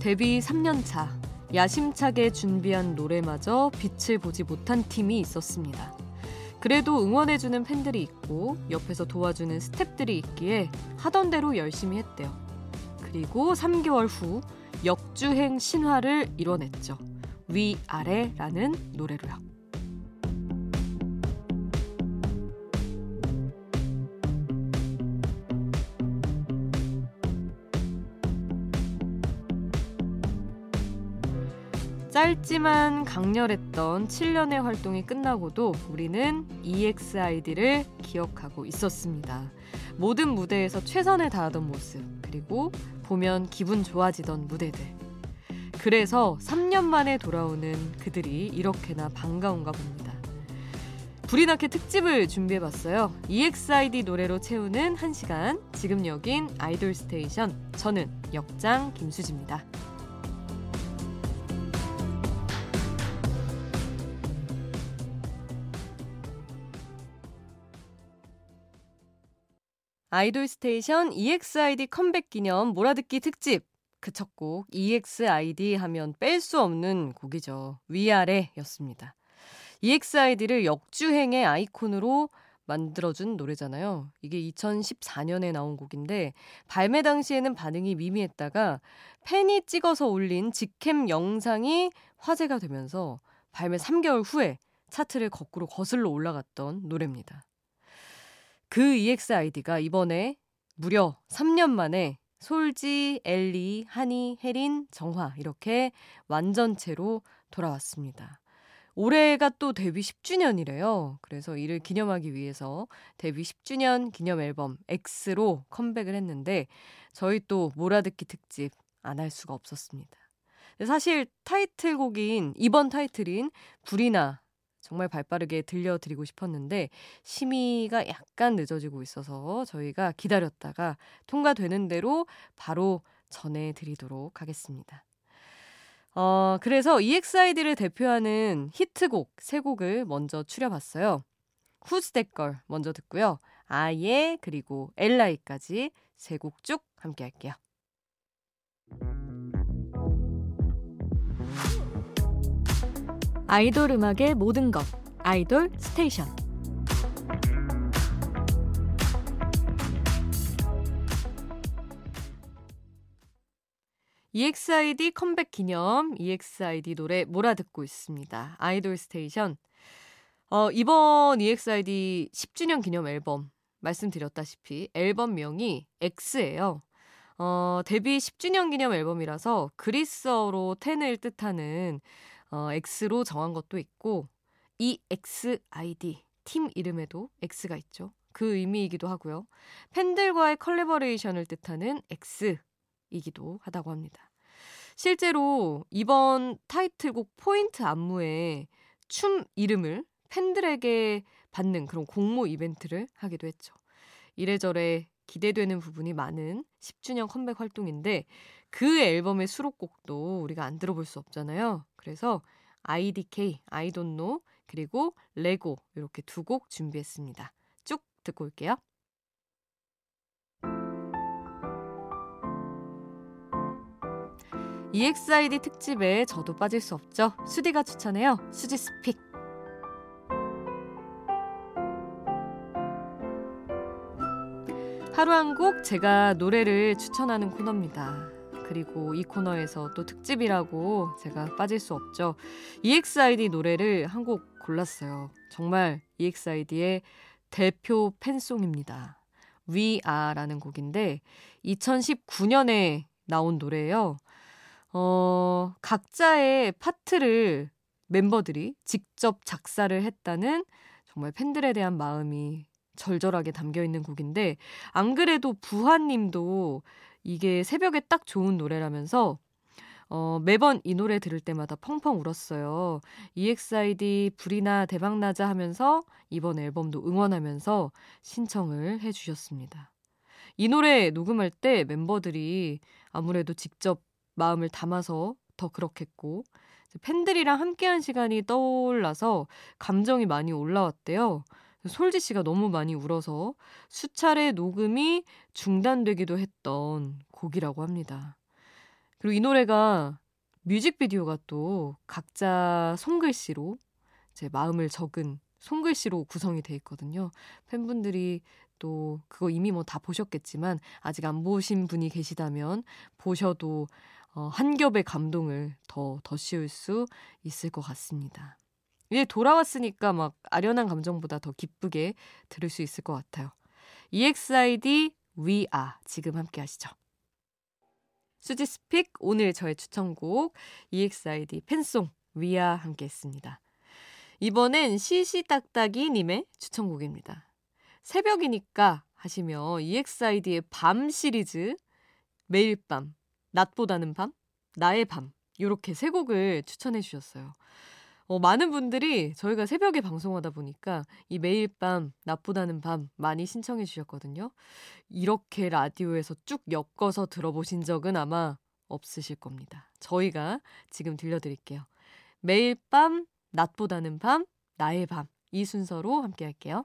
데뷔 3년 차 야심차게 준비한 노래마저 빛을 보지 못한 팀이 있었습니다. 그래도 응원해주는 팬들이 있고 옆에서 도와주는 스탭들이 있기에 하던 대로 열심히 했대요. 그리고 3개월 후 역주행 신화를 이뤄냈죠. 위아래라는 노래로요. 짧지만 강렬했던 7년의 활동이 끝나고도 우리는 EXID를 기억하고 있었습니다. 모든 무대에서 최선을 다하던 모습, 그리고 보면 기분 좋아지던 무대들. 그래서 3년 만에 돌아오는 그들이 이렇게나 반가운가 봅니다. 불이 나게 특집을 준비해봤어요. EXID 노래로 채우는 1시간. 지금 여긴 아이돌 스테이션. 저는 역장 김수지입니다. 아이돌 스테이션 EXID 컴백 기념 몰아듣기 특집. 그 첫 곡 EXID 하면 뺄 수 없는 곡이죠. 위아래였습니다. EXID를 역주행의 아이콘으로 만들어준 노래잖아요. 이게 2014년에 나온 곡인데 발매 당시에는 반응이 미미했다가 팬이 찍어서 올린 직캠 영상이 화제가 되면서 발매 3개월 후에 차트를 거꾸로 거슬러 올라갔던 노래입니다. 그 EXID가 이번에 무려 3년 만에 솔지, 엘리, 하니, 혜린, 정화 이렇게 완전체로 돌아왔습니다. 올해가 또 데뷔 10주년이래요. 그래서 이를 기념하기 위해서 데뷔 10주년 기념 앨범 X로 컴백을 했는데 저희 또 몰아듣기 특집 안 할 수가 없었습니다. 사실 타이틀곡인 이번 타이틀인 불이나 정말 발빠르게 들려드리고 싶었는데 심의가 약간 늦어지고 있어서 저희가 기다렸다가 통과되는 대로 바로 전해드리도록 하겠습니다. 어, 그래서 EXID를 대표하는 히트곡 세 곡을 먼저 추려봤어요. Who's That Girl 먼저 듣고요. 아예 그리고 엘라이까지 세 곡 쭉 함께 할게요. 아이돌 음악의 모든 것 아이돌 스테이션 EXID 컴백 기념 EXID 노래 몰아듣고 있습니다. 아이돌 스테이션 어, 이번 EXID 10주년 기념 앨범 말씀드렸다시피 앨범명이 X예요. 어, 데뷔 10주년 기념 앨범이라서 그리스어로 10을 뜻하는 어, X로 정한 것도 있고 EXID 팀 이름에도 X가 있죠. 그 의미이기도 하고요. 팬들과의 컬래버레이션을 뜻하는 X이기도 하다고 합니다. 실제로 이번 타이틀곡 포인트 안무에 춤 이름을 팬들에게 받는 그런 공모 이벤트를 하기도 했죠. 이래저래 기대되는 부분이 많은 10주년 컴백 활동인데 그 앨범의 수록곡도 우리가 안 들어볼 수 없잖아요. 그래서 IDK, I don't know, 그리고 레고 이렇게 두 곡 준비했습니다. 쭉 듣고 올게요. EXID 특집에 저도 빠질 수 없죠. 수디가 추천해요. 수지 스픽. 하루 한 곡 제가 노래를 추천하는 코너입니다. 그리고 이 코너에서 또 특집이라고 제가 빠질 수 없죠. EXID 노래를 한 곡 골랐어요. 정말 EXID의 대표 팬송입니다. We Are라는 곡인데 2019년에 나온 노래예요. 어, 각자의 파트를 멤버들이 직접 작사를 했다는 정말 팬들에 대한 마음이 절절하게 담겨 있는 곡인데 안 그래도 부하님도 이게 새벽에 딱 좋은 노래라면서 어, 매번 이 노래 들을 때마다 펑펑 울었어요. EXID 불이나 대박나자 하면서 이번 앨범도 응원하면서 신청을 해주셨습니다. 이 노래 녹음할 때 멤버들이 아무래도 직접 마음을 담아서 더 그렇겠고 팬들이랑 함께한 시간이 떠올라서 감정이 많이 올라왔대요. 솔지 씨가 너무 많이 울어서 수차례 녹음이 중단되기도 했던 곡이라고 합니다. 그리고 이 노래가 뮤직비디오가 또 각자 손글씨로 제 마음을 적은 손글씨로 구성이 돼 있거든요. 팬분들이 또 그거 이미 뭐 다 보셨겠지만 아직 안 보신 분이 계시다면 보셔도 어, 한 겹의 감동을 더, 더 씌울 수 있을 것 같습니다. 이제 돌아왔으니까 막 아련한 감정보다 더 기쁘게 들을 수 있을 것 같아요. EXID We Are 지금 함께 하시죠. 수지 스픽 오늘 저의 추천곡 EXID 팬송 We Are 함께 했습니다. 이번엔 시시딱딱이 님의 추천곡입니다. 새벽이니까 하시며 EXID의 밤 시리즈 매일 밤, 낮보다는 밤, 나의 밤 이렇게 세 곡을 추천해 주셨어요. 어, 많은 분들이 저희가 새벽에 방송하다 보니까 이 매일 밤, 낮보다는 밤 많이 신청해 주셨거든요. 이렇게 라디오에서 쭉 엮어서 들어보신 적은 아마 없으실 겁니다. 저희가 지금 들려드릴게요. 매일 밤, 낮보다는 밤, 나의 밤. 이 순서로 함께 할게요.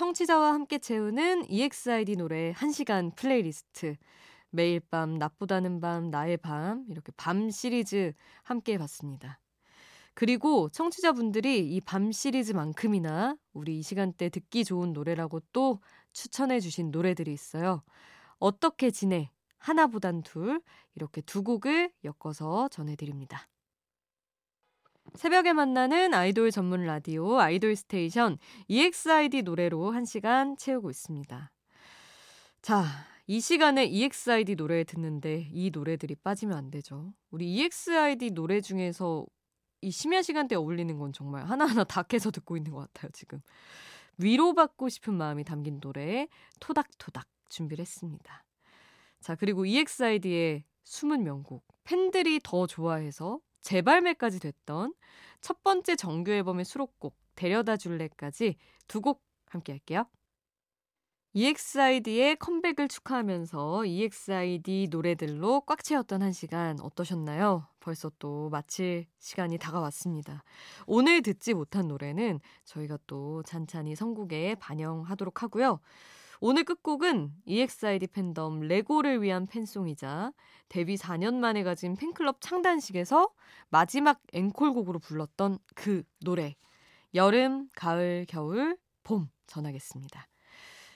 청취자와 함께 채우는 EXID 노래 1시간 플레이리스트 매일 밤, 낮보다는 밤, 나의 밤, 이렇게 밤 시리즈 함께 해봤습니다. 그리고 청취자분들이 이 밤 시리즈만큼이나 우리 이 시간대 듣기 좋은 노래라고 또 추천해주신 노래들이 있어요. 어떻게 지내? 하나보단 둘, 이렇게 두 곡을 엮어서 전해드립니다. 새벽에 만나는 아이돌 전문 라디오 아이돌 스테이션 EXID 노래로 한 시간 채우고 있습니다. 자, 이 시간에 EXID 노래 듣는데 이 노래들이 빠지면 안 되죠. 우리 EXID 노래 중에서 이 심야 시간대에 어울리는 건 정말 하나하나 다 캐서 듣고 있는 것 같아요, 지금. 위로받고 싶은 마음이 담긴 노래 토닥토닥 준비를 했습니다. 자, 그리고 EXID의 숨은 명곡 팬들이 더 좋아해서 재발매까지 됐던 첫 번째 정규 앨범의 수록곡 데려다 줄래까지 두 곡 함께 할게요. EXID의 컴백을 축하하면서 EXID 노래들로 꽉 채웠던 한 시간 어떠셨나요? 벌써 또 마칠 시간이 다가왔습니다. 오늘 듣지 못한 노래는 저희가 또 찬찬히 선곡에 반영하도록 하고요. 오늘 끝곡은 EXID 팬덤 레고를 위한 팬송이자 데뷔 4년 만에 가진 팬클럽 창단식에서 마지막 앵콜곡으로 불렀던 그 노래 여름, 가을, 겨울, 봄 전하겠습니다.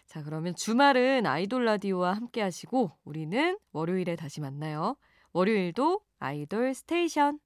자, 그러면 주말은 아이돌 라디오와 함께 하시고 우리는 월요일에 다시 만나요. 월요일도 아이돌 스테이션.